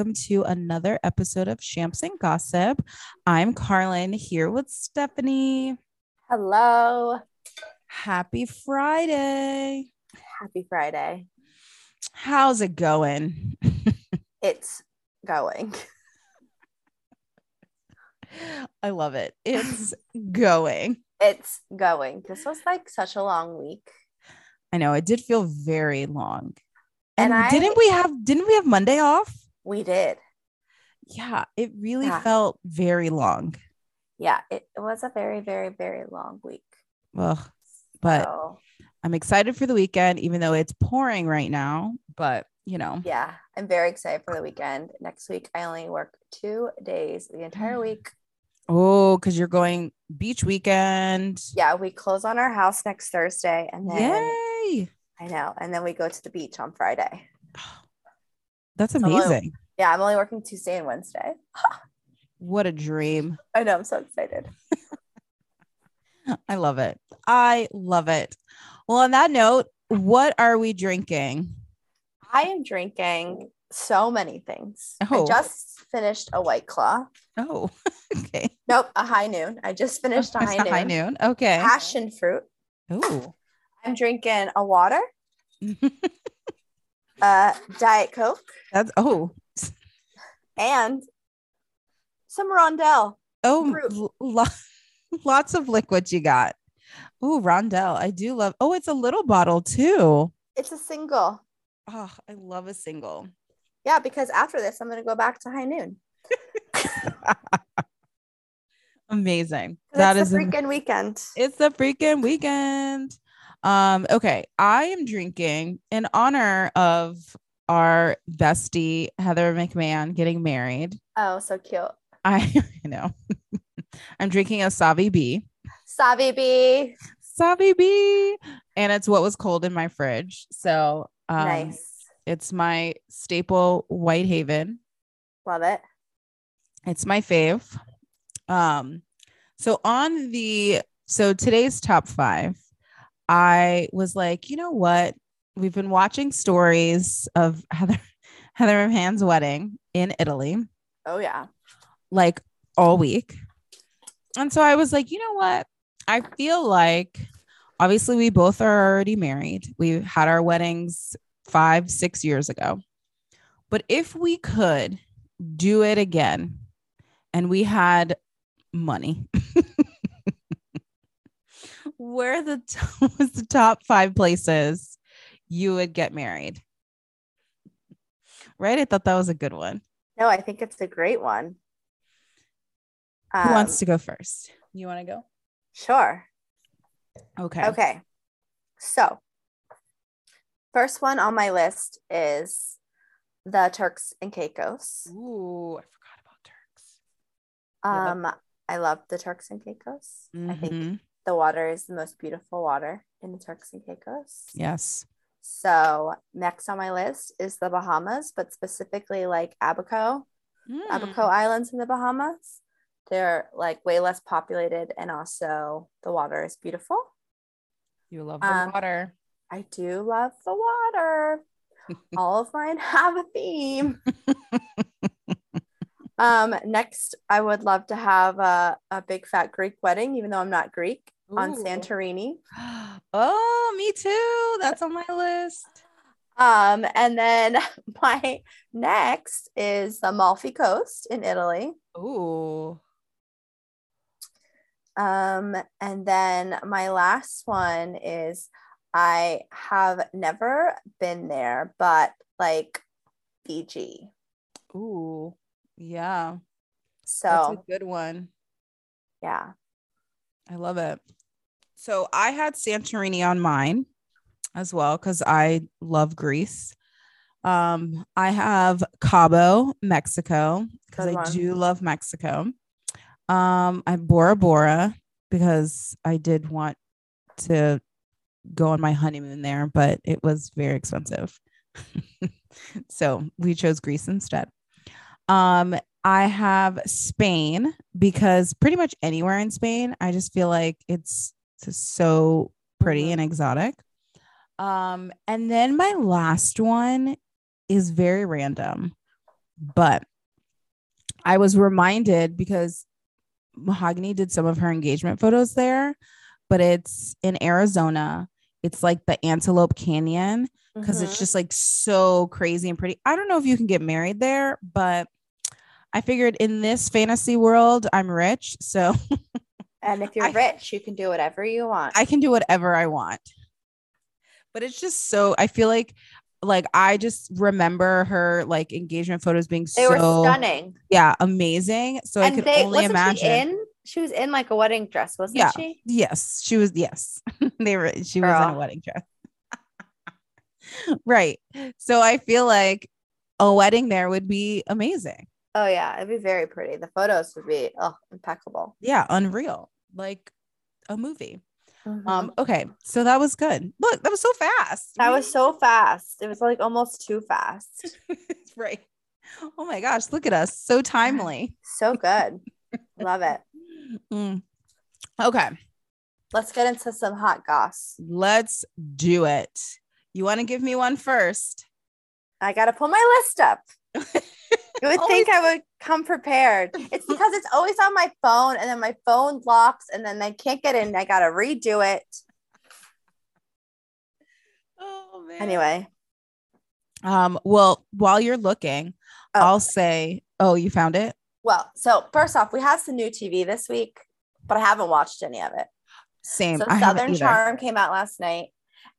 welcome to another episode of Shamps and Gossip. I'm Carlin here with Stephanie. Hello. Happy Friday. Happy Friday. How's it going? It's going. I love it. It's going. It's going. This was like such a long week. I know it did feel very long. And, And I- didn't we have didn't we have Monday off? We did. Yeah, it really Yeah. felt very long. Yeah, it, it was a very, very, very long week. Well, but So, I'm excited for the weekend, even though it's pouring right now. But you know, yeah, I'm very excited for the weekend. Next week, I only work two days the entire mm. week. oh, because you're going beach weekend. Yeah, we close on our house next Thursday, and then Yay! I know, and then we go to the beach on Friday. That's amazing. Yeah, I'm only working Tuesday and Wednesday. What a dream. I know, I'm so excited. I love it. I love it. Well, on that note, what are we drinking? I am drinking so many things. Oh. I just finished a White Claw. Oh, okay. Nope, a high noon. I just finished a high the noon. high noon. Okay. Passion fruit. Oh. I'm drinking a water, uh, Diet Coke, That's oh. And some Rondel. Oh, lo- lots of liquid you got. Oh, Rondel. I do love. Oh, it's a little bottle too. It's a single. Oh, I love a single. Yeah, because after this, I'm going to go back to high noon. Amazing. That is freaking weekend. it's the freaking weekend. Um, okay. I am drinking in honor of our bestie Heather McMahon getting married. Oh, so cute. I, I know. I'm drinking a Savi B. Savi B. Savi B. And it's what was cold in my fridge. So um, nice. it's my staple Whitehaven. Love it. It's my fave. Um, so on the so today's top five, I was like, you know what? We've been watching stories of Heather Heather McMahon's wedding in Italy Oh, yeah. like all week. And so I was like, you know what? I feel like obviously we both are already married. We had our weddings five, six years ago. But if we could do it again and we had money, where the t- was the top five places you would get married? Right? I thought that was a good one. No, I think it's a great one. Who Um, wants to go first? You want to go? Sure. Okay. Okay. So, first one on my list is the Turks and Caicos. Ooh, I forgot about Turks. Um, I love the Turks and Caicos. I think Mhm. the water is the most beautiful water in the Turks and Caicos. Yes. So, next on my list is the Bahamas, but specifically like Abaco, Abaco Islands in the Bahamas. They're like way less populated, and also the water is beautiful. You love the Um, water. I do love the water. All of mine have a theme. um, next, I would love to have a, a big fat Greek wedding, even though I'm not Greek, on Santorini. Oh, me too. That's on my list. Um, and then my next is the Amalfi Coast in Italy. Ooh. Um, and then my last one is I have never been there, but like Fiji. Ooh. Yeah. So That's a good one. yeah. I love it. So I had Santorini on mine as well because I love Greece. Um, I have Cabo, Mexico, because I one. do love Mexico. Um, I have Bora Bora because I did want to go on my honeymoon there, but it was very expensive. so we chose Greece instead. Um, I have Spain because pretty much anywhere in Spain, I just feel like it's just so pretty Mhm. and exotic. Um, and then my last one is very random, But I was reminded because Mahogany did some of her engagement photos there, but it's in Arizona. It's like the Antelope Canyon because it's Mhm. just like so crazy and pretty. I don't know if you can get married there, but I figured in this fantasy world, I'm rich. So and if you're I- rich, you can do whatever you want. I can do whatever I want. But it's just so I feel like like I just remember her like engagement photos being they so were stunning. yeah, amazing. So I and could they only imagine. she in? She was in like a wedding dress, wasn't Yeah. she? Yes, she was. Yes, they were. She was in a wedding dress. right. So I feel like a wedding there would be amazing. Oh yeah, it'd be very pretty. The photos would be oh impeccable. Yeah, unreal, like a movie. Mhm. Um. Okay, so that was good. Look, that was so fast. that was so fast. It was like almost too fast. right. Oh my gosh, look at us. So timely. So good. Love it. Mm. Okay, Let's get into some hot goss. let's do it. You want to give me one first? I gotta pull my list up. You would Always- think I would come prepared. It's because it's always on my phone, and then my phone locks, and then I can't get in. I gotta redo it. Oh man. Anyway, Um, well, while you're looking, Oh. I'll say, oh, you found it? well, so first off, we have some new TV this week, but I haven't watched any of it. Same. So I Southern. Charm came out last night,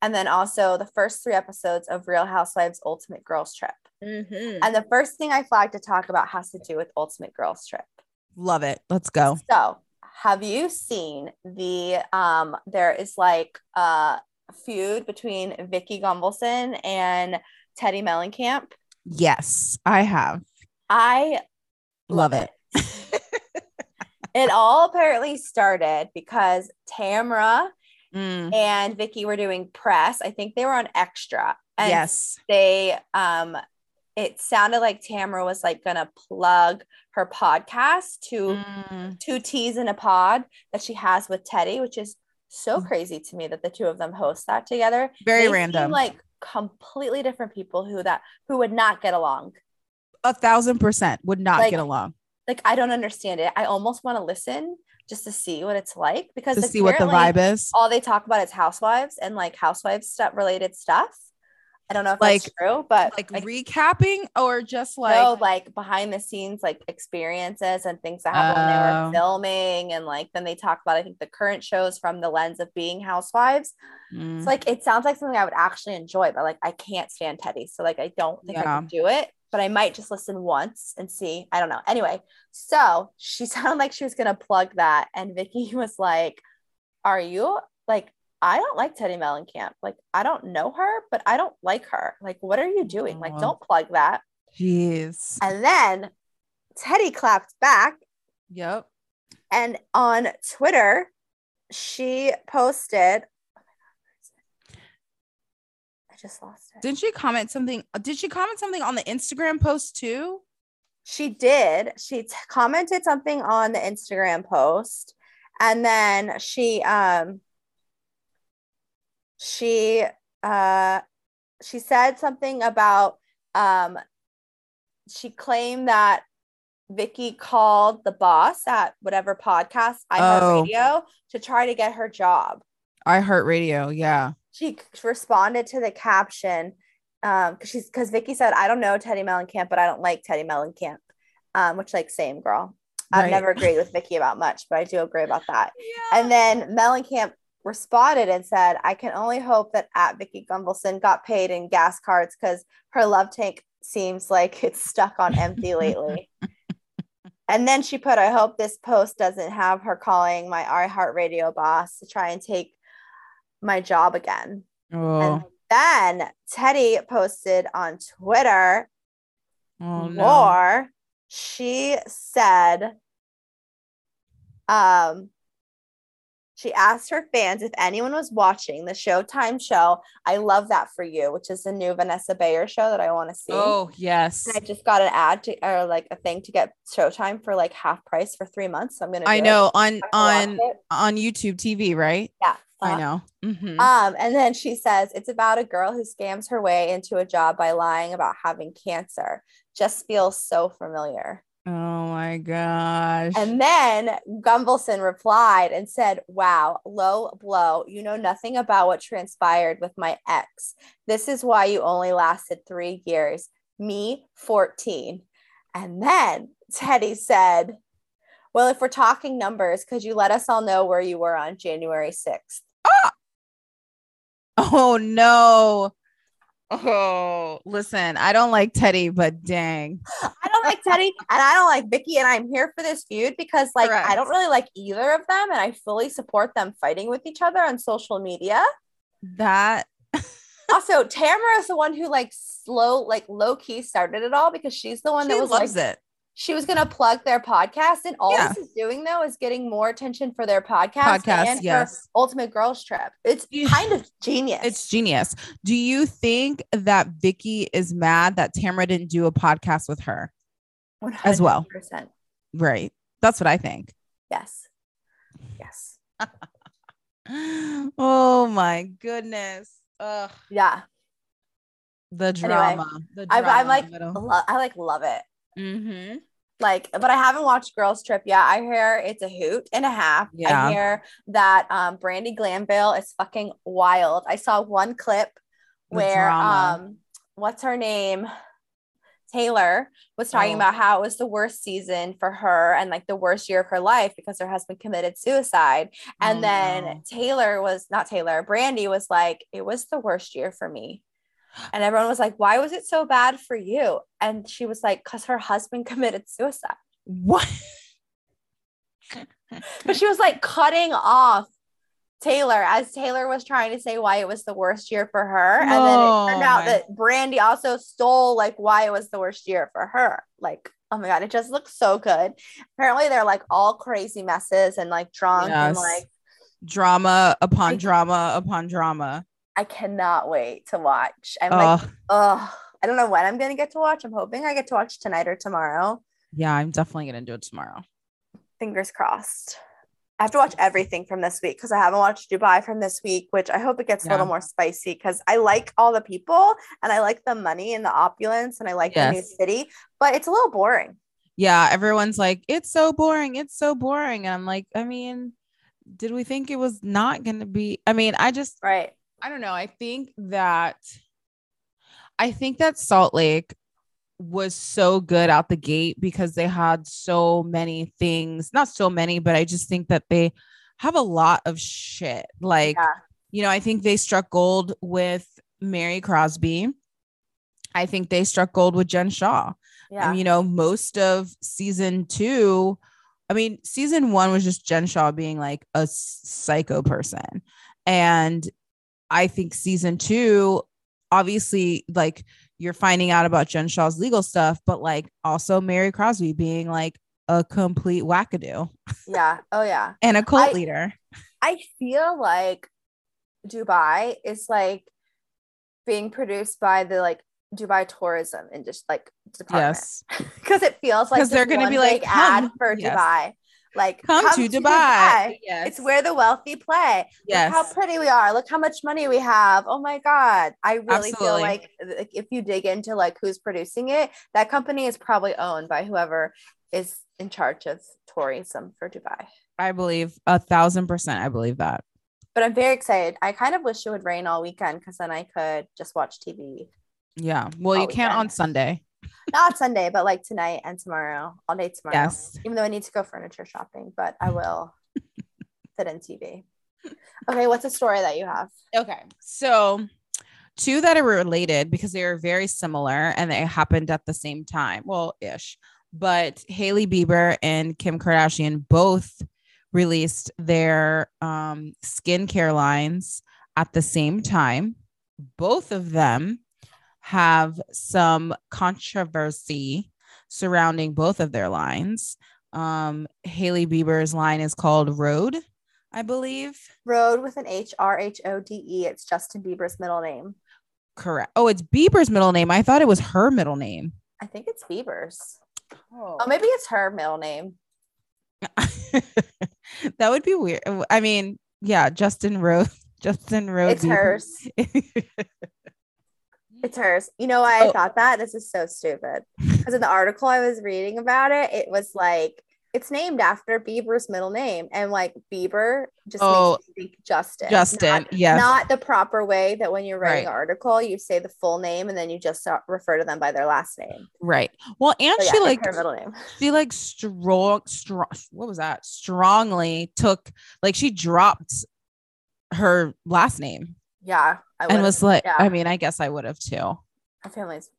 and then also the first three episodes of Real Housewives Ultimate Girls Trip. Mm-hmm. And the first thing I flagged to talk about has to do with Ultimate Girls Trip. Love it. Let's go. So, have you seen the um there is like a feud between Vicki Gunvalson and Teddi Mellencamp? Yes, I have. I Love it. it all apparently started because Tamra Mm, and Vicky were doing press. I think they were on extra. And yes. they um it sounded like Tamara was like gonna plug her podcast to Mm, two T's in a pod that she has with Teddy, which is so Mm. crazy to me that the two of them host that together. very They random. like completely different people who that who would not get along. a thousand percent would not Like, get along Like I don't understand it. I almost want to listen just to see what it's like because to see what the vibe is. All they talk about is housewives and like housewives stuff related stuff. I don't know if Like- that's true, but Like like, recapping or just like no, like behind the scenes, like experiences and things that happened when they Oh. were filming, and like then they talk about I think the current shows from the lens of being housewives. Mm, It's like it sounds like something I would actually enjoy, but like I can't stand Teddy, so like I don't think I Yeah. could do it. But I might just listen once and see. I don't know. Anyway, so she sounded like she was gonna plug that, and Vicky was like, "Are you like?" I don't like Teddi Mellencamp. Like, I don't know her, but I don't like her. Like, what are you doing? Like, don't plug that. jeez. And then Teddy clapped back Yep. and on Twitter, she posted. Oh my God, where is it? I just lost it. Didn't she comment something? Did she comment something on the Instagram post too? She did. She t- commented something on the Instagram post, and then she um she uh she said something about um she claimed that Vicky called the boss at whatever podcast I Oh. iHeartRadio to try to get her job. iHeartRadio. Yeah. She responded to the caption um because she's because Vicky said, I don't know Teddi Mellencamp, but I don't like Teddi Mellencamp. Um, which like same girl. I've Right. never agreed with Vicky about much, but I do agree about that. Yeah. And then Mellencamp responded and said, I can only hope that at Vicki Gunvalson got paid in gas cards because her love tank seems like it's stuck on empty lately. and then she put, I hope this post doesn't have her calling my iHeartRadio boss to try and take my job again. oh, And then Teddy posted on Twitter oh no. more. She said, um, she asked her fans if anyone was watching the Showtime show. I love that for you, which is the new Vanessa Bayer show that I want to see. Oh yes. And I just got an ad to or like a thing to get Showtime for like half price for three months. So I'm gonna. I do it. know on on on YouTube TV, right? Yeah. I uh, know. Mhm. Um, and then she says it's about a girl who scams her way into a job by lying about having cancer. just feels so familiar. Oh my gosh. And then Gunvalson replied and said, Wow, low blow. You know nothing about what transpired with my ex. This is why you only lasted three years. Me, 14. And then Teddy said, Well, if we're talking numbers, could you let us all know where you were on January 6th? Ah! Oh no. Oh, listen, I don't like Teddy, but dang. I don't like Teddy and I don't like Vicky, and I'm here for this feud because, like, Correct. I don't really like either of them, and I fully support them fighting with each other on social media. That also, Tamara is the one who like slow, like low key started it all because she's the one she that was loves like, it she was going to plug their podcast and all yeah. this is doing though is getting more attention for their podcast, podcast and yes. for ultimate girls trip. It's kind of genius. It's genius. Do you think that vicki is mad that tamara didn't do a podcast with her? 100%. as well. Right. That's what i think. Yes. Yes. Oh my goodness. Ugh. yeah. The drama. Anyway, the drama I, am like lo- i like love it Mm-hmm. Like, but I haven't watched Girls Trip yet. I hear it's a hoot and a half. Yeah. I hear that um, Brandi Glanville is fucking wild. I saw one clip the where drama. um, what's her name? Taylor was talking oh. about how it was the worst season for her and like the worst year of her life because her husband committed suicide. And oh, then no. Taylor was not Taylor, Brandy was like, it was the worst year for me. And everyone was like, Why was it so bad for you? And she was like, Because her husband committed suicide. What? but she was like cutting off Taylor as Taylor was trying to say why it was the worst year for her. And then it turned out that Brandy also stole like why it was the worst year for her. Like, oh my God, it just looks so good. Apparently, they're like all crazy messes and like drunk yes. and like drama upon drama upon drama. I cannot wait to watch. I'm like, oh, I don't know when I'm gonna get to watch. I'm hoping I get to watch tonight or tomorrow. Yeah, I'm definitely gonna do it tomorrow. Fingers crossed. I have to watch everything from this week because I haven't watched Dubai from this week, which I hope it gets yeah. a little more spicy because I like all the people and I like the money and the opulence and I like yes. the new city, but it's a little boring. Yeah, everyone's like, it's so boring, it's so boring. And I'm like, I mean, did we think it was not gonna be? I mean, I just right I don't know. I think that I think that Salt Lake was so good out the gate because they had so many things, not so many, but I just think that they have a lot of shit. Like, yeah. you know, I think they struck gold with Mary Cosby. I think they struck gold with Jen Shah. Yeah. And, you know, most of season two, I mean, season one was just Jen Shah being like a psycho person. And I think season two, obviously, like you're finding out about Jen Shah's legal stuff, but like also Mary Cosby being like a complete wackadoo. Yeah. Oh, yeah. and a cult I, leader. I feel like Dubai is like being produced by the like Dubai tourism and just like department. Yes. Because it feels like they're going to be like ad for yes. Dubai. Like come, come to, to, Dubai. Dubai. Yes. It's where the wealthy play. Yes. Look how pretty we are. Look how much money we have. Oh my God. I really Absolutely. feel like if you dig into like who's producing it, that company is probably owned by whoever is in charge of tourism for Dubai. I believe a thousand percent. I believe that. But I'm very excited. I kind of wish it would rain all weekend because then I could just watch TV. Yeah. Well, you weekend. can't on Sunday. Not Sunday, but like tonight and tomorrow, all day tomorrow. Yes. Even though I need to go furniture shopping, but I will fit in TV. Okay, what's a story that you have? Okay. So two that are related because they are very similar and they happened at the same time. Well, ish. But Hailey Bieber and Kim Kardashian both released their um, skincare lines at the same time. Both of them have some controversy surrounding both of their lines. Um, Hailey Bieber's line is called Rhode, I believe. Rhode with an H R H O D E. It's Justin Bieber's middle name. Correct. Oh, it's Bieber's middle name. I thought it was her middle name. I think it's Bieber's. Oh, oh maybe it's her middle name. that would be weird. I mean, yeah, Justin Rose. Justin Rose. It's hers. It's hers. You know why I oh. thought that? This is so stupid. Because in the article I was reading about it, it was like it's named after Bieber's middle name, and like Bieber just oh, makes me think Justin. Justin, not, yes, not the proper way that when you're writing right. an article, you say the full name and then you just refer to them by their last name. Right. Well, and so, she yeah, like her middle name. She like strong, strong. What was that? Strongly took like she dropped her last name. Yeah, and was like, yeah. I mean, I guess I would have too. My family's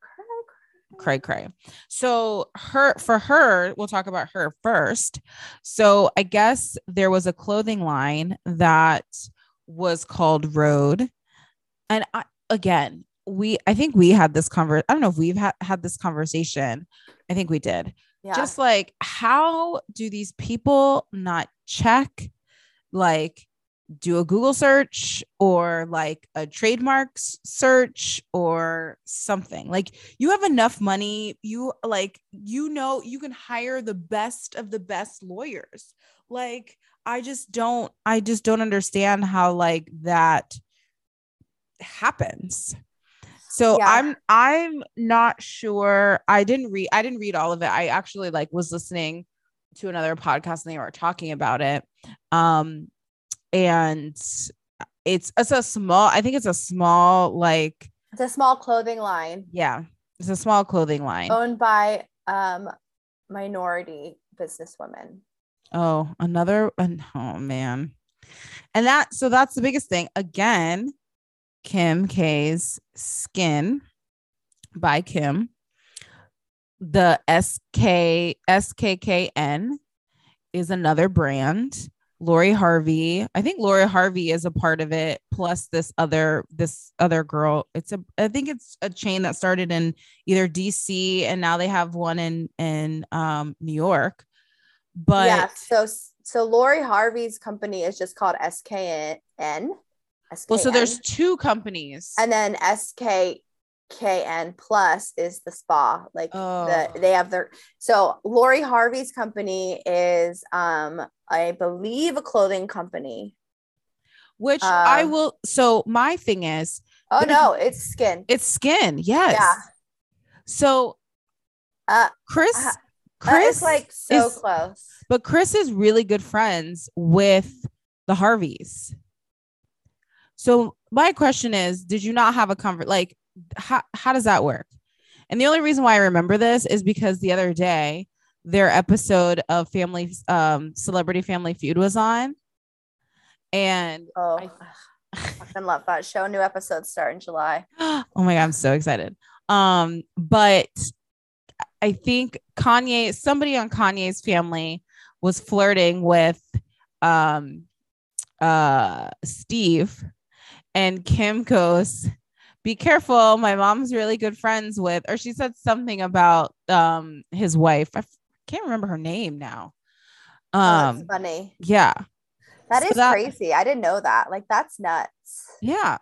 cray cray. So her for her, we'll talk about her first. So I guess there was a clothing line that was called Rhode. And I, again, we I think we had this conversation. I don't know if we've ha- had this conversation. I think we did. Yeah. Just like how do these people not check like do a Google search or like a trademarks search or something. Like you have enough money, you like you know you can hire the best of the best lawyers. Like I just don't I just don't understand how like that happens. So yeah. I'm I'm not sure. I didn't read I didn't read all of it. I actually like was listening to another podcast and they were talking about it. Um and it's it's a small i think it's a small like it's a small clothing line. Yeah it's a small clothing line. Owned by um minority businesswomen. Oh another oh man. And that so that's the biggest thing. Again kim k's skin by kim. The sk skkn is another brand Lori Harvey. I think Lori Harvey is a part of it, plus this other this other girl. It's a I think it's a chain that started in either DC and now they have one in in um, New York. But yeah, so so Lori Harvey's company is just called SKN. SKN. Well, so there's two companies, and then SK KN plus is the spa. Like oh. the they have their so Lori Harvey's company is um I believe a clothing company. Which um, I will so my thing is Oh no, it's skin. It's skin, yes. Yeah. So uh Chris uh, Chris like so is, close. But Chris is really good friends with the Harveys. So my question is, did you not have a comfort like how, how does that work? And the only reason why I remember this is because the other day their episode of Family um Celebrity Family Feud was on. And oh, I, I fucking love that show. New episodes start in July. oh my god, I'm so excited. Um, but I think Kanye, somebody on Kanye's family was flirting with um uh Steve and Kim goes, be careful. My mom's really good friends with, or she said something about um his wife. I f- can't remember her name now. Um, oh, that's funny. Yeah, that so is that, crazy. I didn't know that. Like that's nuts. Yeah.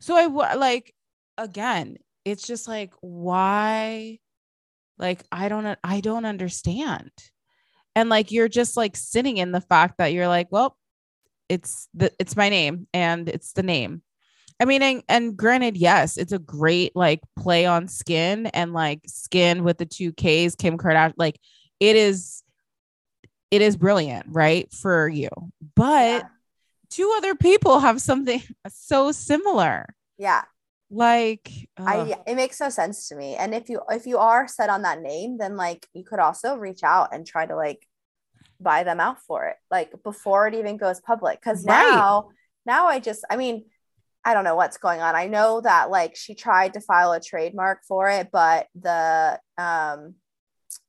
So I like again. It's just like why, like I don't I don't understand, and like you're just like sitting in the fact that you're like, well, it's the it's my name and it's the name I mean, and, and, granted, yes, it's a great like play on skin and like skin with the two K's, Kim Kardashian. Like it is, it is brilliant, right? For you. But yeah. two other people have something so similar. Yeah. Like I it makes no sense to me. And if you if you are set on that name, then like you could also reach out and try to like buy them out for it, like before it even goes public. Cause now right. now I just I mean I don't know what's going on. I know that like she tried to file a trademark for it, but the um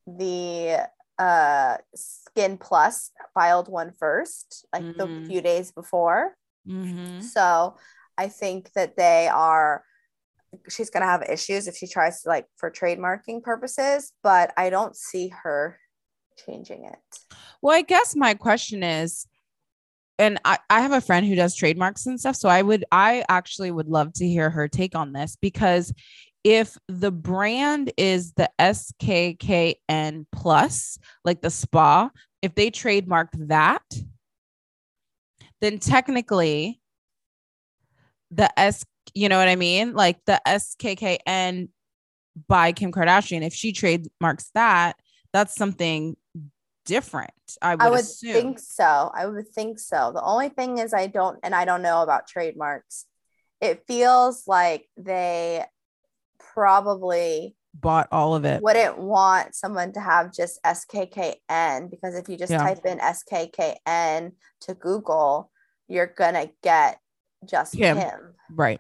the uh Skin Plus filed one first, like mm-hmm. the few days before. Mm-hmm. So I think that they are she's gonna have issues if she tries to like for trademarking purposes, but I don't see her changing it. Well, I guess my question is and I, I have a friend who does trademarks and stuff. So I would, I actually would love to hear her take on this because if the brand is the SKKN plus, like the spa, if they trademark that, then technically the S you know what I mean? Like the SKKN by Kim Kardashian, if she trademarks that, that's something different. I would, I would assume. think so. I would think so. The only thing is, I don't, and I don't know about trademarks. It feels like they probably bought all of it. wouldn't want someone to have just SKKN because if you just Yeah. type in SKKN to Google, you're gonna get just Kim. him. Right.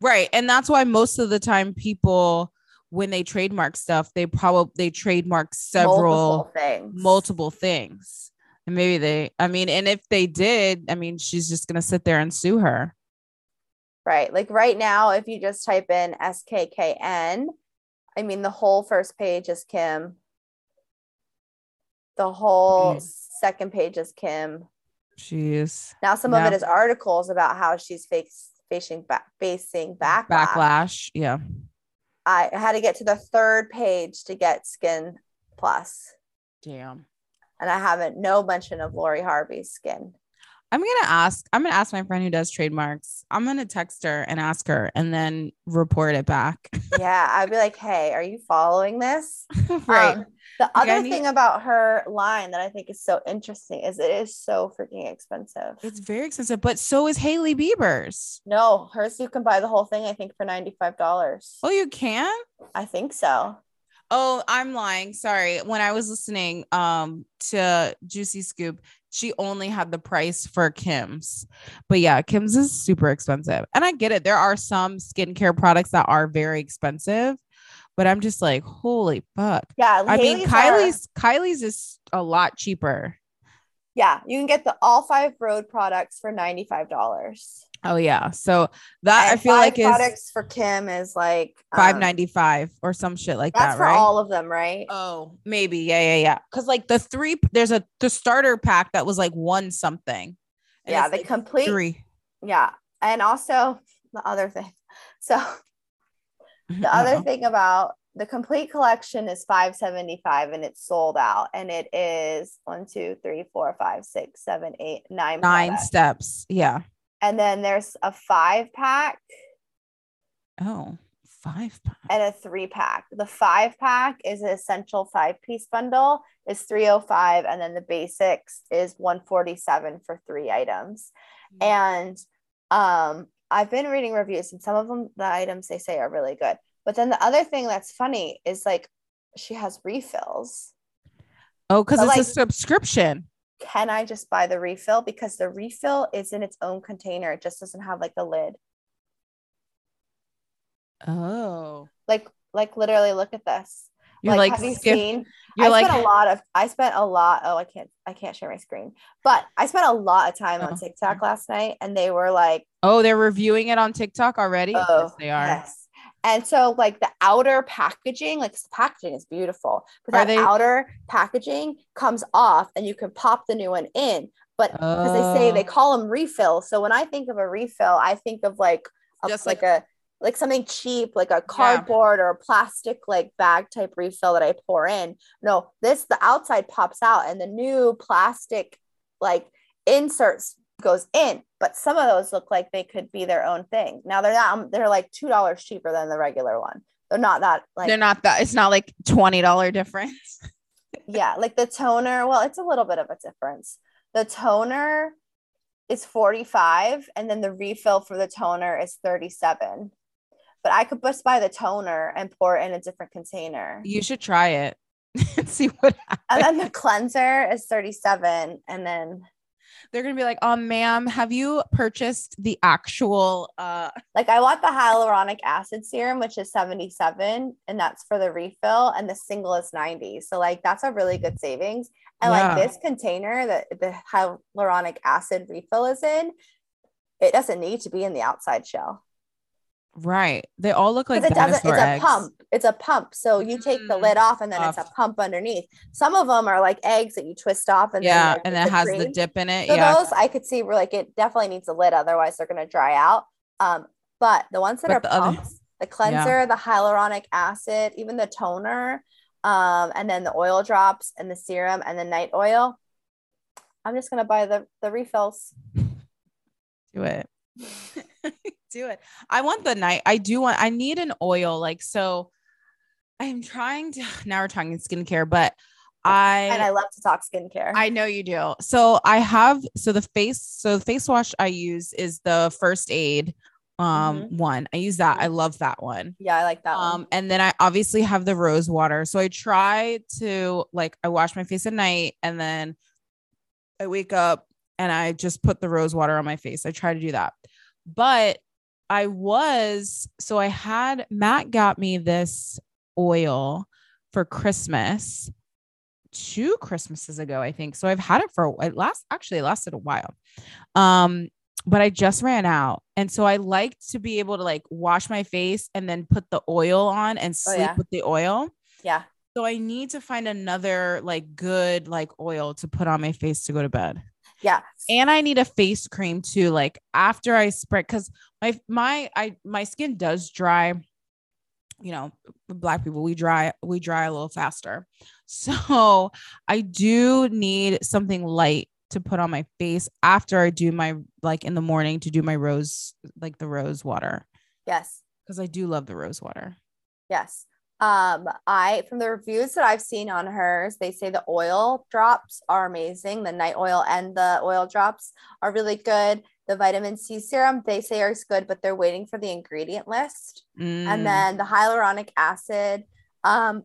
Right. And that's why most of the time people when they trademark stuff, they probably they trademark several Multiple things. multiple things. And maybe they I mean, and if they did, I mean, she's just gonna sit there and sue her. Right. Like right now, if you just type in SKKN, I mean, the whole first page is Kim. The whole Mhm. second page is Kim. She's Now, some of it is articles about how she's face, facing back, facing backlash. backlash. Yeah. I had to get to the third page to get Skin Plus, Damn. and I haven't no mention of Lori Harvey's skin. I'm gonna ask. I'm gonna ask my friend who does trademarks. I'm gonna text her and ask her, and then report it back. Yeah, I'd be like, "Hey, are you following this?" right. Um, the Like, other need- thing about her line that I think is so interesting is it is so freaking expensive. it's very expensive, but so is Hailey Bieber's. no, hers you can buy the whole thing. I think for ninety five dollars. Oh, you can? I think so. Oh, I'm lying. Sorry. When I was listening um to Juicy Scoop, she only had the price for Kim's. But yeah, Kim's is super expensive. And I get it. There are some skincare products that are very expensive, but I'm just like, holy fuck. Yeah, I mean, Haley's are- Kylie's Kylie's is a lot cheaper. yeah, you can get the all five Rhode products for ninety five dollars. Oh yeah. So that I feel like is products for Kim is like um, five ninety five or some shit like That's that, That's for right? all of them, right? Oh, maybe. Yeah, yeah, yeah. Because like the three, there's a the starter pack that was like one something. Yeah, the like, complete. three. Yeah, and also the other thing. So the other Uh-oh. thing about the complete collection is 575 and it's sold out and it is one two three four five six seven eight nine nine products. steps. Yeah. And then there's a five pack Oh, five. pack. and a three pack the five pack is an essential five piece bundle is 305 and then the basics is 147 for three items and um i've been reading reviews and some of them the items they say are really good but then the other thing that's funny is like she has refills Oh, because it's a subscription. Can i just buy the refill because the refill is in its own container it just doesn't have like a lid Oh, like like literally look at this you're like, have you skip- seen You're I like, spent a lot of I spent a lot. Oh, I can't I can't share my screen. But I spent a lot of time Oh, on uh-huh. TikTok last night and they were like, oh, they're reviewing it on TikTok already. oh, yes, they are. Yes. And so like the outer packaging, like the packaging is beautiful, but Are that they- outer packaging comes off and you can pop the new one in. But because they say they Oh. call them refills. So when I think of a refill, I think of like a, Just like, a like something cheap, like a cardboard or a plastic like bag type refill that I pour in. No, this the outside pops out and the new plastic like inserts goes in. But some of those look like they could be their own thing. Now they're not. um, They're like two dollars cheaper than the regular one. They're not that like they're not that. It's not like twenty dollar difference. yeah, like the toner. Well, it's a little bit of a difference. The toner is 45 and then the refill for the toner is 37. But I could just buy the toner and pour it in a different container. You should try it and see what happens. And then the cleanser is 37 and then They're gonna be like, "Oh, ma'am, have you purchased the actual?" uh like I want the hyaluronic acid serum which is 77 and that's for the refill and the single is 90. So like that's a really good savings. And Yeah. like this container that the hyaluronic acid refill is in, it doesn't need to be in the outside shell. Right. They all look like it doesn't, it's dinosaur a pump. It's a pump. So you take the lid off and then it's a pump underneath. Some of them are like eggs that you twist off and yeah, then and it has the dip in it. So yeah. those I could see were like it definitely needs a lid, otherwise they're gonna dry out. Um, but the ones that But are the other- pumps, the cleanser, the hyaluronic acid, even the toner, um, and then the oil drops and the serum and the night oil. I'm just gonna buy the the refills. Do it. do it. I want the night. I do want. I need an oil. Like so. I'm trying to. Now we're talking skincare, but I and I love to talk skincare. I know you do. So I have so the face so the face wash I use is the first aid um Mhm. one. I use that. I love that one. yeah, I like that Um one. and then I obviously have the rose water. So I try to like I wash my face at night and then I wake up and I just put the rose water on my face. I try to do that. But I was so I had Matt got me this oil for Christmas two Christmases ago, I think. So I've had it for it last actually it lasted a while. Um, but I just ran out. And so I like to be able to like wash my face and then put the oil on and sleep yeah. with the oil. Yeah. So I need to find another like good like oil to put on my face to go to bed. Yeah. And I need a face cream too. Like after I spread, because my my I my skin does dry. You know, black people we dry we dry a little faster. So I do need something light to put on my face after I do my like in the morning to do my rose like the rose water Yes. because I do love the rose water. Yes. Um, I from the reviews that I've seen on hers, they say the oil drops are amazing. The night oil and the oil drops are really good. The vitamin C serum they say is good, but they're waiting for the ingredient list. Mm, And then the hyaluronic acid, um,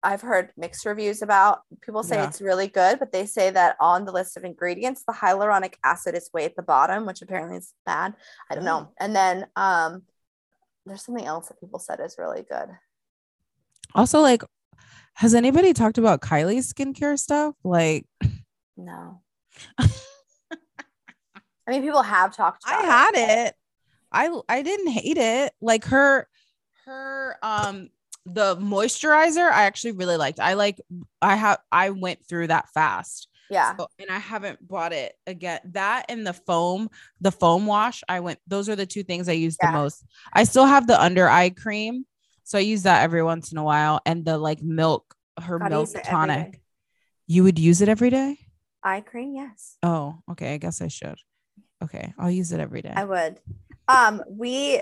I've heard mixed reviews about. People say Yeah. it's really good, but they say that on the list of ingredients, the hyaluronic acid is way at the bottom, which apparently is bad. I don't know. And then um, there's something else that people said is really good. Also like, has anybody talked about Kylie's skincare stuff? Like, No. I mean, people have talked. I had it. I I didn't hate it. Like her her um the moisturizer I actually really liked. I like I have I went through that fast. Yeah. So- and I haven't bought it again. That and the foam, the foam wash, I went those are the two things I use Yeah. the most. I still have the under eye cream. So I use that every once in a while and the like milk her Gotta milk use it every tonic. You would use it every day? Eye cream, yes, Oh, okay. I guess I should. Okay. I'll use it every day. I would. Um, we.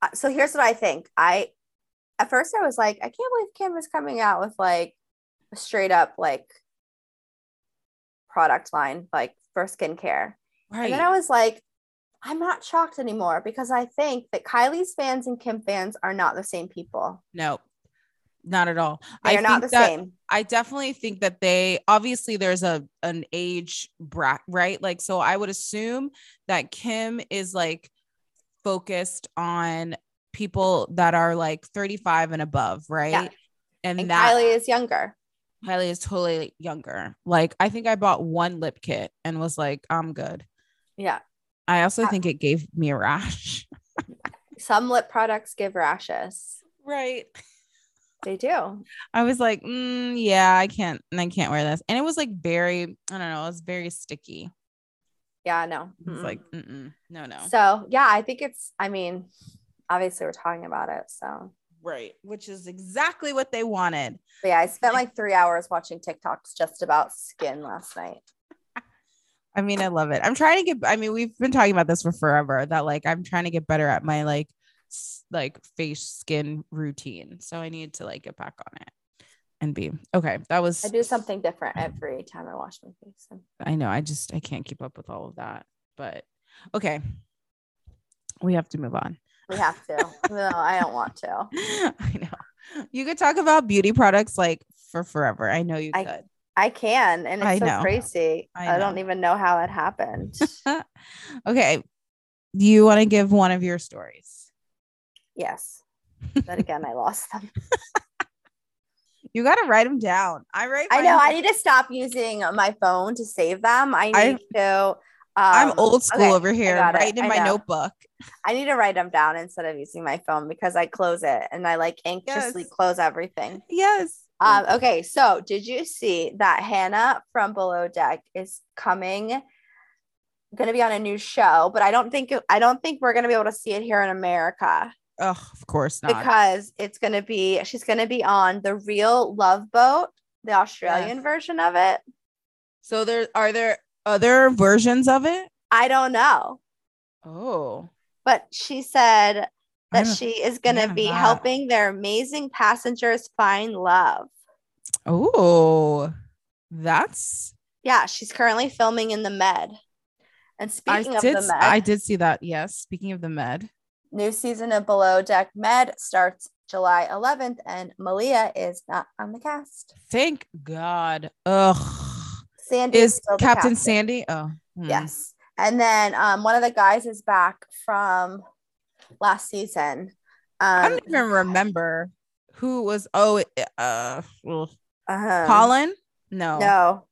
uh, So here's what I think. I at first I was like, I can't believe Kim is coming out with like a straight up like product line like for skincare. right. And then I was like, I'm not shocked anymore because I think that Kylie's fans and Kim fans are not the same people. No, not at all. They I are not the that- same. I definitely think that they obviously there's a an age bracket, right? Like, so I would assume that Kim is like focused on people that are like 35 and above, right? Yeah. And, And that Kylie is younger. Kylie is totally younger. Like, I think I bought one lip kit and was like, I'm good. Yeah. I also Uh, think it gave me a rash. Some lip products give rashes. Right. They do. I was like, mm, yeah, I can't, I can't wear this. And it was like very, I don't know, it was very sticky. Yeah, no. It's Mm-mm. like, mm-mm, no, no. So yeah, I think it's. I mean, obviously we're talking about it. So right. Which is exactly what they wanted. but yeah, I spent like three hours watching TikToks just about skin last night. I mean, I love it. I'm trying to get, I mean, we've been talking about this for forever that like I'm trying to get better at my like, s- like face skin routine. So I need to like get back on it and be okay. That was, I do something different every time I wash my face. I know. I just, I can't keep up with all of that. But okay. We have to move on. we have to. no, I don't want to. I know. You could talk about beauty products like for forever. I know you I- could. I can, and it's I so know. crazy. I I, don't even know how it happened. okay. Do you want to give one of your stories? yes, but again, I lost them. You got to write them down. I write. I know. I need to stop using my phone to save them. I need I- to. Um, I'm old school okay, over here, writing in I my know. notebook. I need to write them down instead of using my phone because I close it and I like anxiously Yes. close everything. Yes. Um, okay, so did you see that Hannah from Below Deck is coming? Going to be on a new show, but I don't think I don't think we're going to be able to see it here in America oh, of course not. because it's going to be she's going to be on the Real Love Boat, the Australian Yes. version of it. so there are there other versions of it. I don't know. Oh, but she said that she is going to be that. helping their amazing passengers find love. Oh, that's Yeah, she's currently filming in the Med. And I speaking of did the Med, I did see that. Yes. Speaking of the med. new season of Below Deck Med starts July 11th, and Malia is not on the cast. Thank God. Ugh. Sandy Is Captain captain. Sandy? Oh, hmm. Yes. And then um, one of the guys is back from last season. I Um, don't even remember who was. Oh, uh, ugh. uh-huh. Colin. No. No,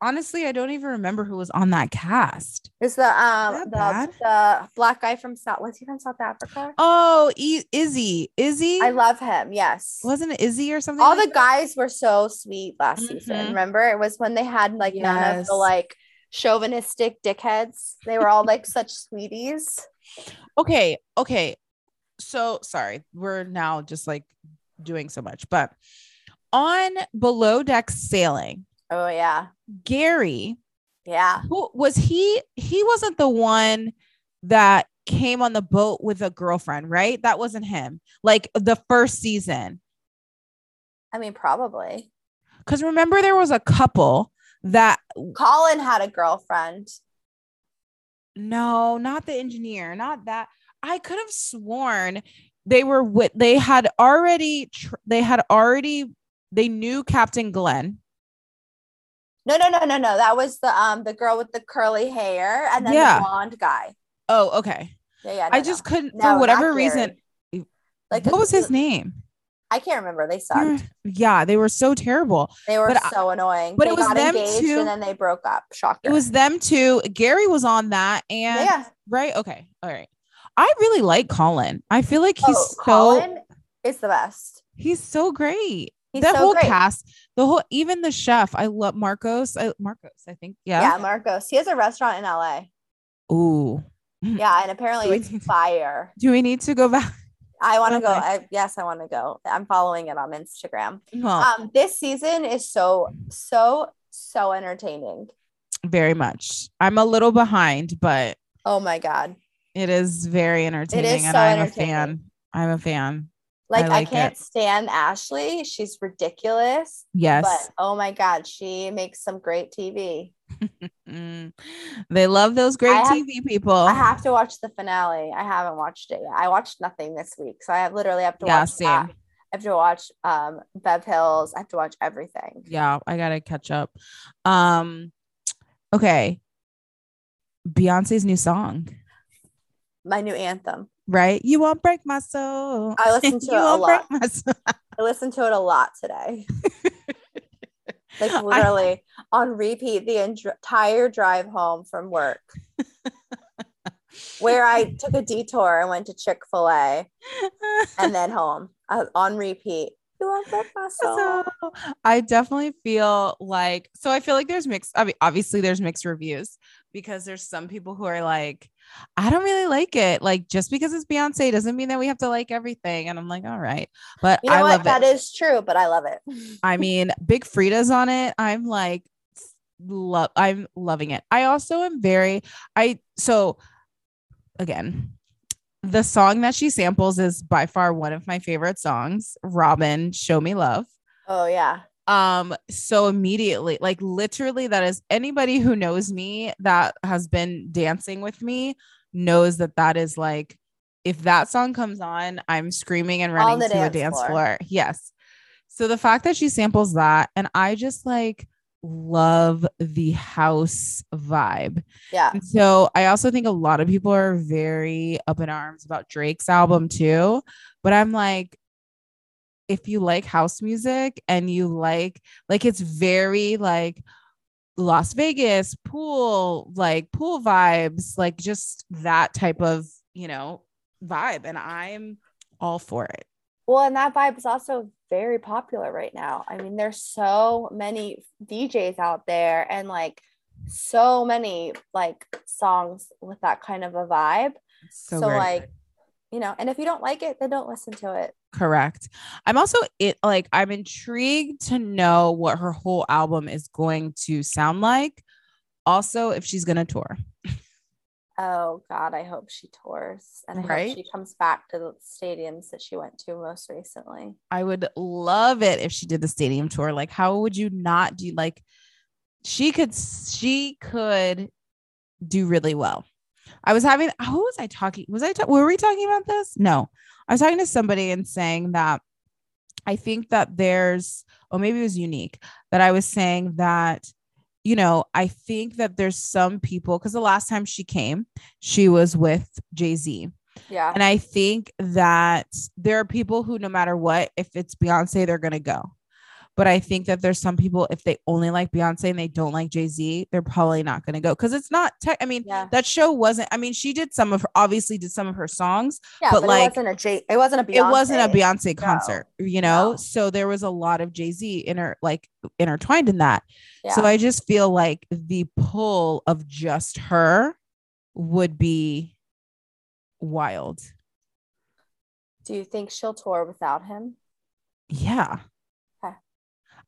honestly, I don't even remember who was on that cast. it's the um the, the black guy from South. Was he from South Africa? Oh, e- Izzy. Izzy. I love him. Yes. Wasn't it Izzy or something? All like the guys were so sweet last season. Mhm. Remember, it was when they had like none of the like chauvinistic dickheads. They were all like such sweeties. Okay. Okay. So sorry. We're now just like doing so much, but on below deck sailing, Oh yeah, Gary, yeah. who was he? He wasn't the one that came on the boat with a girlfriend, right? That wasn't him. Like the first season. I mean, probably. Because remember, there was a couple that Colin had a girlfriend. No, not the engineer, not that. I could have sworn they were with. They had already. Tr- they had already. They knew Captain Glenn. No, no, no, no, no. That was the um the girl with the curly hair and then Yeah. the blonde guy. Oh, okay. Yeah, yeah. I just no. couldn't No, for whatever reason. like what was his name? I can't remember. They sucked. Mm, yeah, they were so terrible. They were But so annoying. but they it was them engaged two- and then they broke up. Shocker. It was them too. Gary was on that, and yeah. right. Okay, all right. I really like Colin. I feel like he's oh, so Colin is the best. he's so great. He's the so whole great. cast, the whole even the chef. I love Marcos. I, Marcos, I think. Yeah. Yeah. Marcos. He has a restaurant in LA. Ooh. Yeah, and apparently it's need- fire. Do we need to go back? I want to go. I, yes, I want to go. I'm following it on Instagram. Well, Um, this season is so so so entertaining. very much. I'm a little behind, but Oh my god! it is very entertaining, and so I'm a fan. I'm a fan. Like I, like can't it. stand Ashley. She's ridiculous. Yes. But oh my god, she makes some great TV. Mm. They love those great have- TV people. I have to watch the finale. I haven't watched it yet. I watched nothing this week, so I have literally have to yeah, watch. same. that. I have to watch um Bev Hills. I have to watch everything. yeah i gotta catch up um okay beyonce's new song My new anthem. right you won't break my soul I listen to you it a lot. break my soul. I listened to it a lot today. like I- literally on repeat the entire drive home from work. Where i took a detour and went to chick-fil-a and then home uh, on repeat. You won't break So, I definitely feel like so I feel like there's mixed I mean obviously there's mixed reviews because there's some people who are like I don't really like it like just because it's Beyonce doesn't mean that we have to like everything and I'm like all right. But you know I what? love that it is true but i love it. I mean Big Freedia's on it. I'm like love I'm loving it. I also am very I so again the song that she samples is by far one of my favorite songs Robin Show Me Love. Oh yeah um so immediately like literally that is anybody who knows me that has been dancing with me knows that that is like if that song comes on i'm screaming and running the to dance dance floor. floor. yes so the fact that she samples that and i just like love the house vibe yeah and so I also think a lot of people are very up in arms about Drake's album too. But I'm like, if you like house music and you like, like, it's very like Las Vegas pool, like pool vibes, like just that type of, you know, vibe. And I'm all for it. well and that vibe is also very popular right now i mean there's so many djs out there and like so many like songs with that kind of a vibe So, so, like you know and if you don't like it then don't listen to it correct. I'm also it like I'm intrigued to know what her whole album is going to sound like. Also, if she's gonna tour. Oh God, I hope she tours and I Right? hope she comes back to the stadiums that she went to most recently. I would love it if she did the stadium tour. Like, how would you not do like she could she could do really well. I was having who was I talking? Was I ta- were we talking about this? No. I was talking to somebody and saying that I think that there's or maybe it was unique that I was saying that you know, I think that there's some people because the last time she came, she was with Jay-Z. Yeah. And I think that there are people who, no matter what, if it's Beyonce, they're going to go. But I think that there's some people, if they only like Beyonce and they don't like Jay Z, they're probably not going to go because it's not tech. I mean, yeah. that show wasn't, I mean, she did some of her, obviously did some of her songs. Yeah. but, But, like, it wasn't a J it wasn't a Beyonce. It wasn't a Beyonce No. concert, you know? No. So there was a lot of Jay Z inter, like intertwined in that. Yeah. So I just feel like the pull of just her would be wild. Do you think she'll tour without him? Yeah.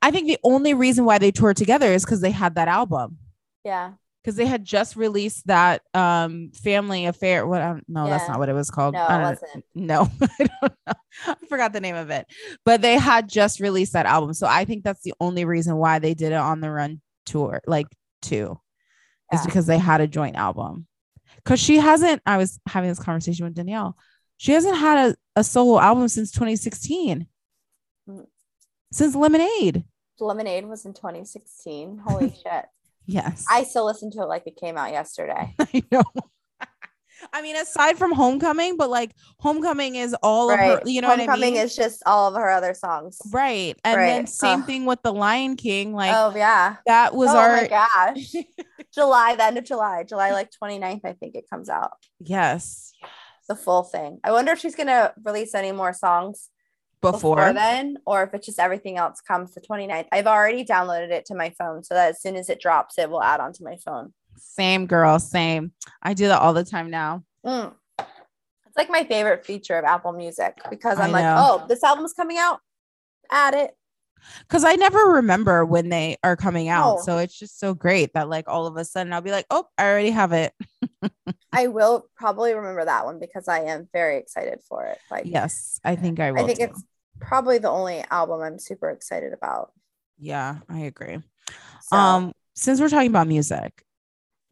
I think the only reason why they toured together is because they had that album. Yeah. Because they had just released that um family affair. What um, no, that's not what it was called. No, I it don't- wasn't. No, I don't know. I forgot the name of it. But they had just released that album. So I think that's the only reason why they did it on the run tour, like two, is because they had a joint album. Because she hasn't, I was having this conversation with Danielle. She hasn't had a, a solo album since 2016. Since Lemonade. Lemonade was in 2016. Holy shit. Yes. I still listen to it like it came out yesterday. I know. I mean, aside from Homecoming, but like Homecoming is all of her, you know what I Homecoming mean? is just all of her other songs. right. And then same Ugh. thing with The Lion King. Like oh yeah. that was oh our my gosh. July, the end of July, July like 29th, I think it comes out. yes. The full thing. I wonder if she's gonna release any more songs Before. then, or if it's just everything else comes the 29th. I've already downloaded it to my phone so that as soon as it drops, it will add onto my phone. Same girl, same. I do that all the time now. Mm. It's like my favorite feature of Apple Music because I I'm like, know. oh, this album's coming out. Add it. Cause I never remember when they are coming out. No. So it's just so great that like all of a sudden I'll be like, oh, I already have it. I will probably remember that one because I am very excited for it. Like, Yes, I think I will. I think too. it's probably the only album I'm super excited about. yeah, I agree. So, Um, since we're talking about music,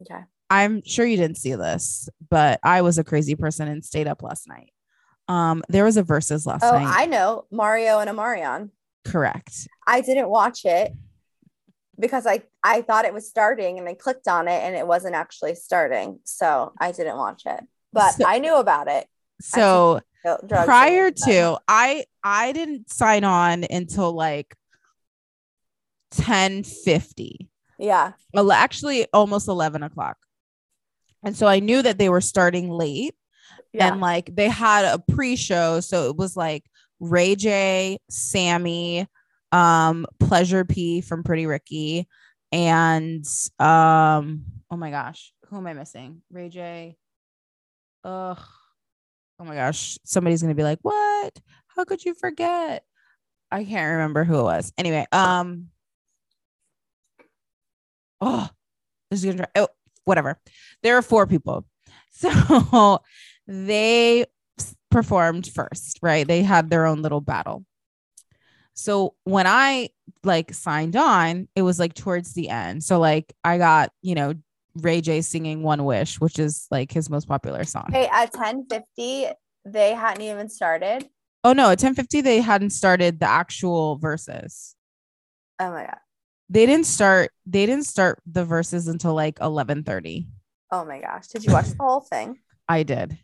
okay. I'm sure you didn't see this, but I was a crazy person and stayed up last night. Um, there was a Verzuz last Oh, night. I know Mario and Omarion. Correct. I didn't watch it because I I thought it was starting and I clicked on it and it wasn't actually starting. So I didn't watch it. But So- I knew about it. So prior to I I didn't sign on until like 10 50. Yeah. Well, actually almost 11 o'clock. And so I knew that they were starting late Yeah. and like they had a pre-show. So it was like Ray J, Sammie, um, Pleasure P from Pretty Ricky, and um, oh my gosh, who am I missing? Ray J. Ugh. Oh my gosh, somebody's gonna be like, What? How could you forget? I can't remember who it was. Anyway, um, oh, this is gonna dri- oh, whatever. There are four people. So they performed first, right? They had their own little battle. So when I like signed on, it was like towards the end. So like I got, you know, Ray J singing One Wish, which is like his most popular song. Hey, at 1050, they hadn't even started. Oh no, at 1050 they hadn't started the actual Verzuz. Oh my god. They didn't start they didn't start the Verzuz until like 11:30. Oh my gosh. Did you watch the whole thing? I did.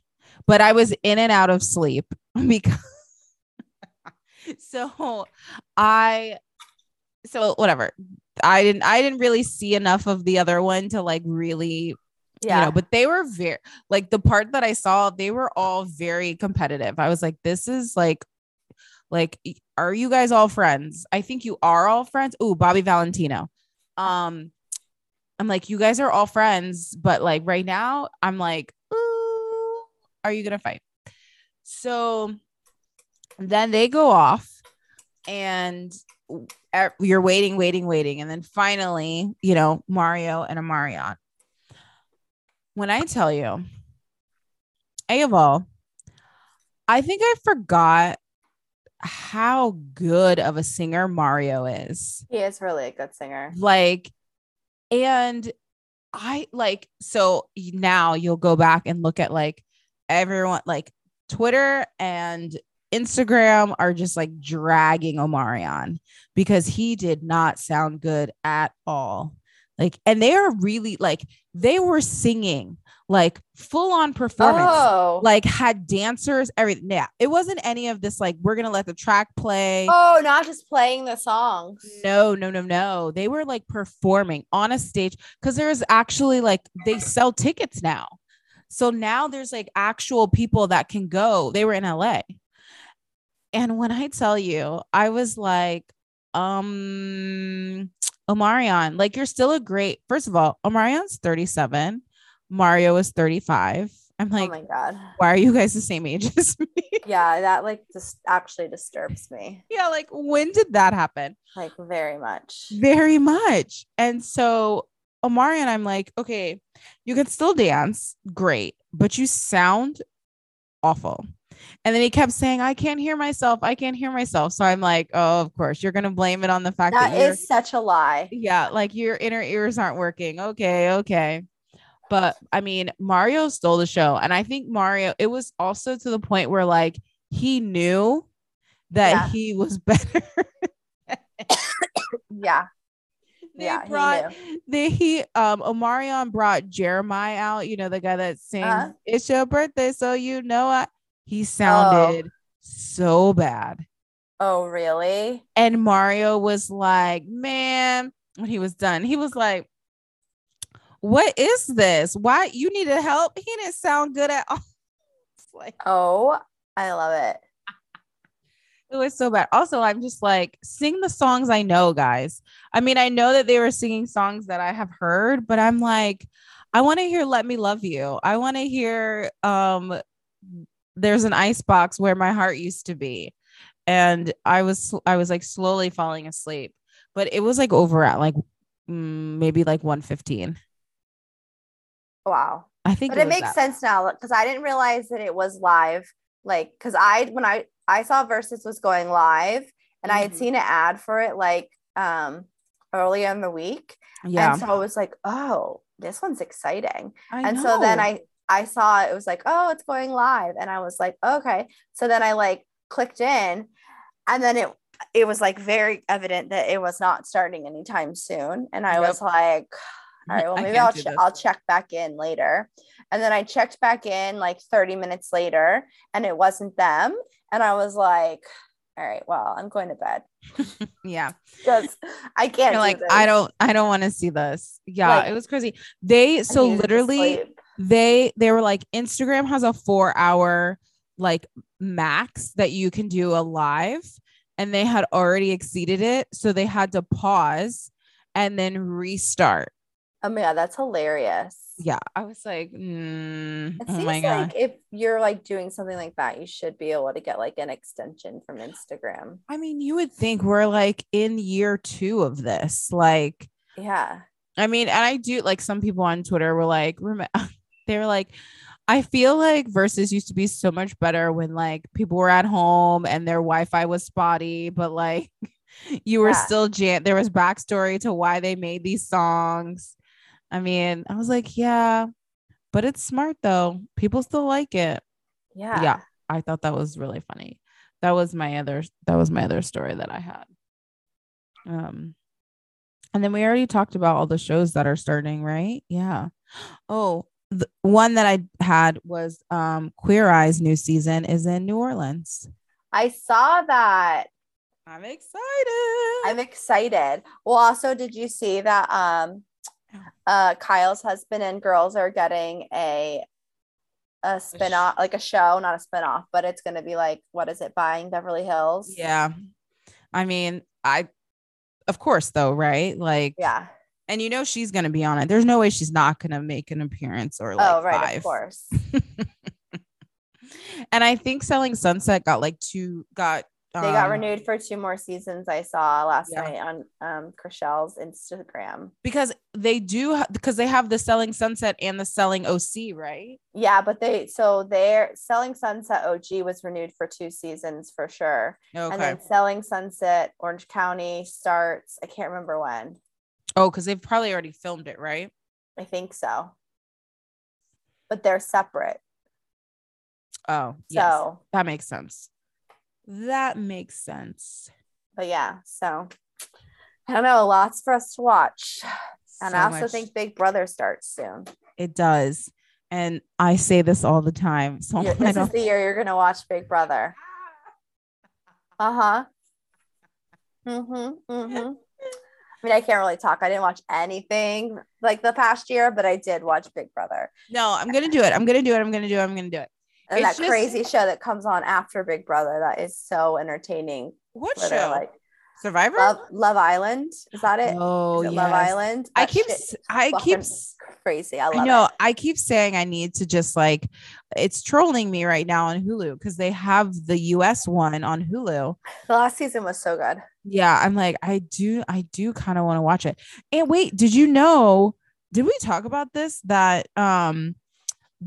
But I was in and out of sleep because so I so whatever. I didn't I didn't really see enough of the other one to like really Yeah. you know, but they were very like the part that I saw, they were all very competitive. I was like, this is like like are you guys all friends? I think you are all friends. Ooh, Bobby Valentino. Um I'm like, you guys are all friends, but like right now, I'm like, are you gonna fight? So then they go off and you're waiting, waiting, waiting. And then finally, you know, Mario and Omarion. when I tell you, A of all, I think I forgot how good of a singer Mario is. He is really a good singer. Like, and I like, so now you'll go back and look at like everyone, like Twitter and Instagram are just like dragging Omarion because he did not sound good at all. Like, and they are really like, they were singing like full on performance, Oh. like had dancers, everything. Yeah, it wasn't any of this, like, we're to let the track play. oh, not just playing the songs. No, no, no, no. They were like performing on a stage because there's actually like they sell tickets now. So now there's like actual people that can go. They were in LA. And when I tell you, I was like, um, Omarion, like you're still a great, first of all, Omarion's 37, Mario is 35. I'm like, oh my god. why are you guys the same age as me? Yeah, that like just actually disturbs me yeah, like when did that happen? like very much. very much. And so Omarion I'm like, okay, you can still dance, great, but you sound awful. And then he kept saying, I can't hear myself. I can't hear myself. So I'm like, oh, of course, you're gonna blame it on the fact that, That such a lie. yeah, like your inner ears aren't working. Okay, okay. But I mean, Mario stole the show. And I think Mario, it was also to the point where like he knew that Yeah. he was better. Yeah. They Yeah, he brought they he um Omarion brought Jeremiah out, you know, the guy that sings Uh-huh. It's Your Birthday, so you know I he sounded so bad. Oh, really? And Mario was like, man, when he was done, he was like, What is this? Why you needed help? He didn't sound good at all. It's like Oh, I love it. It was so bad. Also, I'm just like, sing the songs I know, guys. I mean, I know that they were singing songs that I have heard, but I'm like, I want to hear Let Me Love You. I want to hear um There's an ice box where my heart used to be. And I was I was like slowly falling asleep, but it was like over at like mm, maybe like 115. Wow. I think But it was makes sense now because I didn't realize that it was live. Like, because I when I I saw Verzuz was going live, and I had Mhm. seen an ad for it like um earlier in the week, Yeah. and so I was like, oh, this one's exciting. I and so then. I I saw it was like, oh, it's going live, and I was like, okay. So then I like clicked in, and then it it was like very evident that it was not starting anytime soon, and I Yep. was like, all right, well maybe I'll this. I'll check back in later, and then I checked back in like 30 minutes later, and it wasn't them, and I was like, all right, well, I'm going to bed yeah. because I can't. You're do like, I don't I don't want to see this. Yeah, Like, it was crazy. They so literally they they were like Instagram has a 4 hour like max that you can do a live and they had already exceeded it so they had to pause and then restart. Oh my god, that's hilarious. Yeah, I was like, mm, It oh seems my god. like if you're like doing something like that, you should be able to get like an extension from Instagram. I mean, you would think we're like in year 2 of this. Like Yeah. I mean, and I do like some people on Twitter were like, rem- they were like, I feel like Verzuz used to be so much better when like people were at home and their Wi-Fi was spotty, but like you were Yeah. still jam. There was backstory to why they made these songs. I mean, I was like, yeah, but it's smart though. People still like it. Yeah. Yeah. I thought that was really funny. That was my other that was my other story that I had. Um and then we already talked about all the shows that are starting, right? Yeah. Oh, the one that I had was um Queer Eye's new season is in New Orleans. I saw that. I'm excited. I'm excited. Well, also, did you see that um uh Kyle's husband and girls are getting a a spin-off, like a show, not a spin-off, but it's gonna be like what is it, buying Beverly Hills? yeah. I mean, I of course though, right? Like Yeah. and you know she's gonna be on it. There's no way she's not gonna make an appearance or like oh, right, five. of course. and I think Selling Sunset got like two got They got um, renewed for two more seasons. I saw last Yeah. night on um Chrishell's Instagram. because they do ha- because they have the selling sunset and the selling OC, right? Yeah, but they so their Selling Sunset OG was renewed for two seasons for sure. Okay. And then Selling Sunset Orange County starts. I can't remember when. oh, because they've probably already filmed it, right? I think so. But they're separate. Oh, So, yes. That makes sense. That makes sense. but yeah, so I don't know, lots for us to watch. And I also much. think Big Brother starts soon. it does. And I say this all the time. So You're- this is the year you're gonna watch Big Brother. Uh-huh. Mm-hmm. Mm-hmm. I mean, I can't really talk. I didn't watch anything like the past year, but I did watch Big Brother. no, I'm gonna do it. I'm gonna do it. I'm gonna do it. I'm gonna do it. And It's that just- crazy show that comes on after Big Brother that is so entertaining. What show? like Survivor? Love Love Island. Is that it? oh, Is it yes. Love Island? I keep, shit s- is I keep, crazy. I love I know. it. I keep saying I need to just like, it's trolling me right now on Hulu because they have the US one on Hulu. The last season was so good. Yeah, I'm like, I do, I do kind of want to watch it. And wait, did you know? Did we talk about this? That um,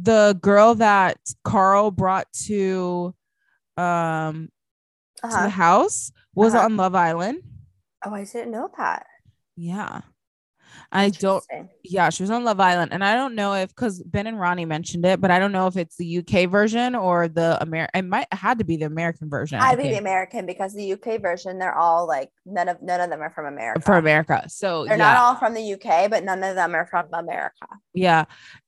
the girl that Carl brought to um to the Uh-huh. house was Uh-huh. on Love Island. Oh, I didn't know that. Yeah, I don't. Yeah, she was on Love Island, and I don't know if because Ben and Ronnie mentioned it, but I don't know if it's the UK version or the American. It might had to be the American version. I I'd be the American because the UK version, they're all like none of none of them are from America. for America. So They're yeah, not all from the UK, but none of them are from America. yeah,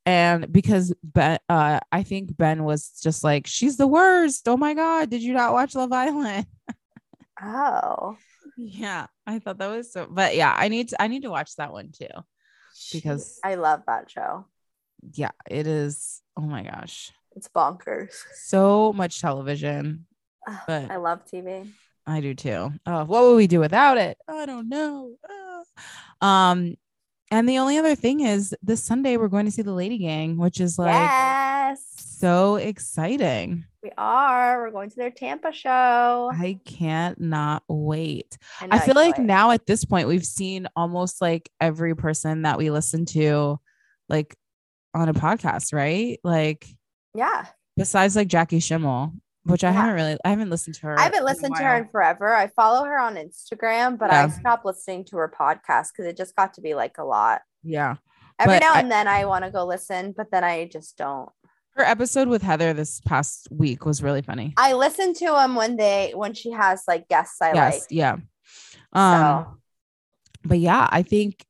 and because Ben, uh, I think Ben was just like, she's the worst. Oh my god, did you not watch Love Island? Oh, Yeah, I thought that was so. But yeah, I need to. I need to watch that one too. Because- I love that show. Yeah, it is. Oh my gosh, It's bonkers. so much television. But I love TV. I do too. Oh, what would we do without it? I don't know. Ah. Um, and the only other thing is this Sunday we're going to see the Lady Gang, which is like yes, so exciting. we are. We're going to their Tampa show. I can't not wait. know, I feel like now at this point we've seen almost like every person that we listen to, like on a podcast, right? Like yeah, besides like Jackie Schimmel, which I Yeah. haven't really, I haven't listened to her. I haven't listened to her in forever. I follow her on Instagram, but I Yeah. stopped listening to her podcast because it just got to be like a lot. Yeah. Every But now I- and then I want to go listen, but then I just don't. Her episode with Heather this past week was really funny. I listen to them when they when she has like guests I yes, like. yeah. Um, so but yeah, I think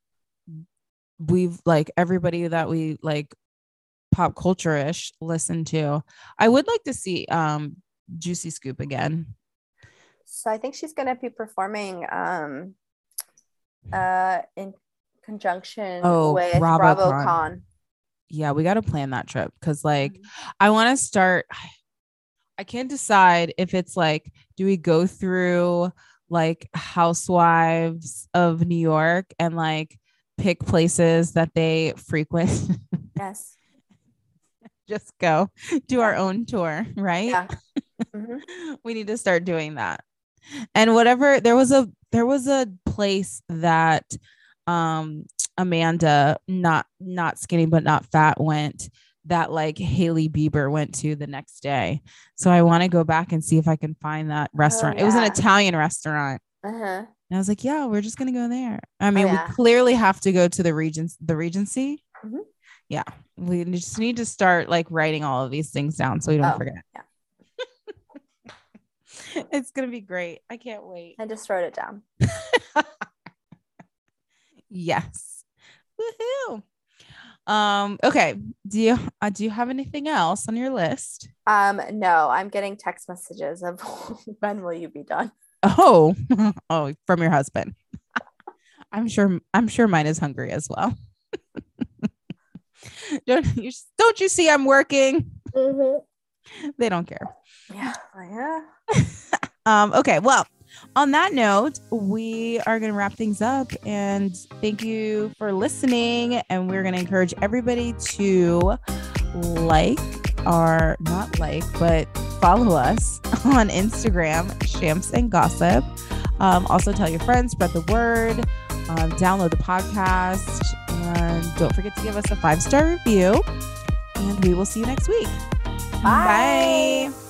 we've like everybody that we like pop culture ish listened to. I would like to see um Juicy Scoop again. so I think she's gonna be performing um uh in conjunction Oh, with BravoCon. Yeah, we got to plan that trip because like Mhm. I want to start. I can't decide if it's like, do we go through like housewives of New York and like pick places that they frequent? Yes. Just go do our own tour, right? Yeah. Mhm. we need to start doing that. And whatever there was a there was a place that um Amanda not not skinny but not fat went that like Hailey Bieber went to the next day. So I want to go back and see if I can find that restaurant. It was an Oh. Italian restaurant. Uh-huh. And I was like, yeah, we're just going to go there. I mean, yeah. we clearly have to go to the Regents the Regency. Mhm. Yeah. We just need to start like writing all of these things down so we don't Oh, forget. yeah. it's going to be great. I can't wait. I just wrote it down. Yes. Woohoo. Um, okay. Do you uh, do you have anything else on your list? Um, no, I'm getting text messages of when will you be done? Oh, oh, from your husband. I'm sure I'm sure mine is hungry as well. don't you don't you see I'm working? They don't care. Yeah. Yeah. Um, okay, well, on that note, we are going to wrap things up and thank you for listening. And we're going to encourage everybody to like our, not like, but follow us on Instagram, Shams and Gossip. Um, also, tell your friends, spread the word, um, download the podcast, and don't forget to give us a five star review. And we will see you next week. Bye. Bye.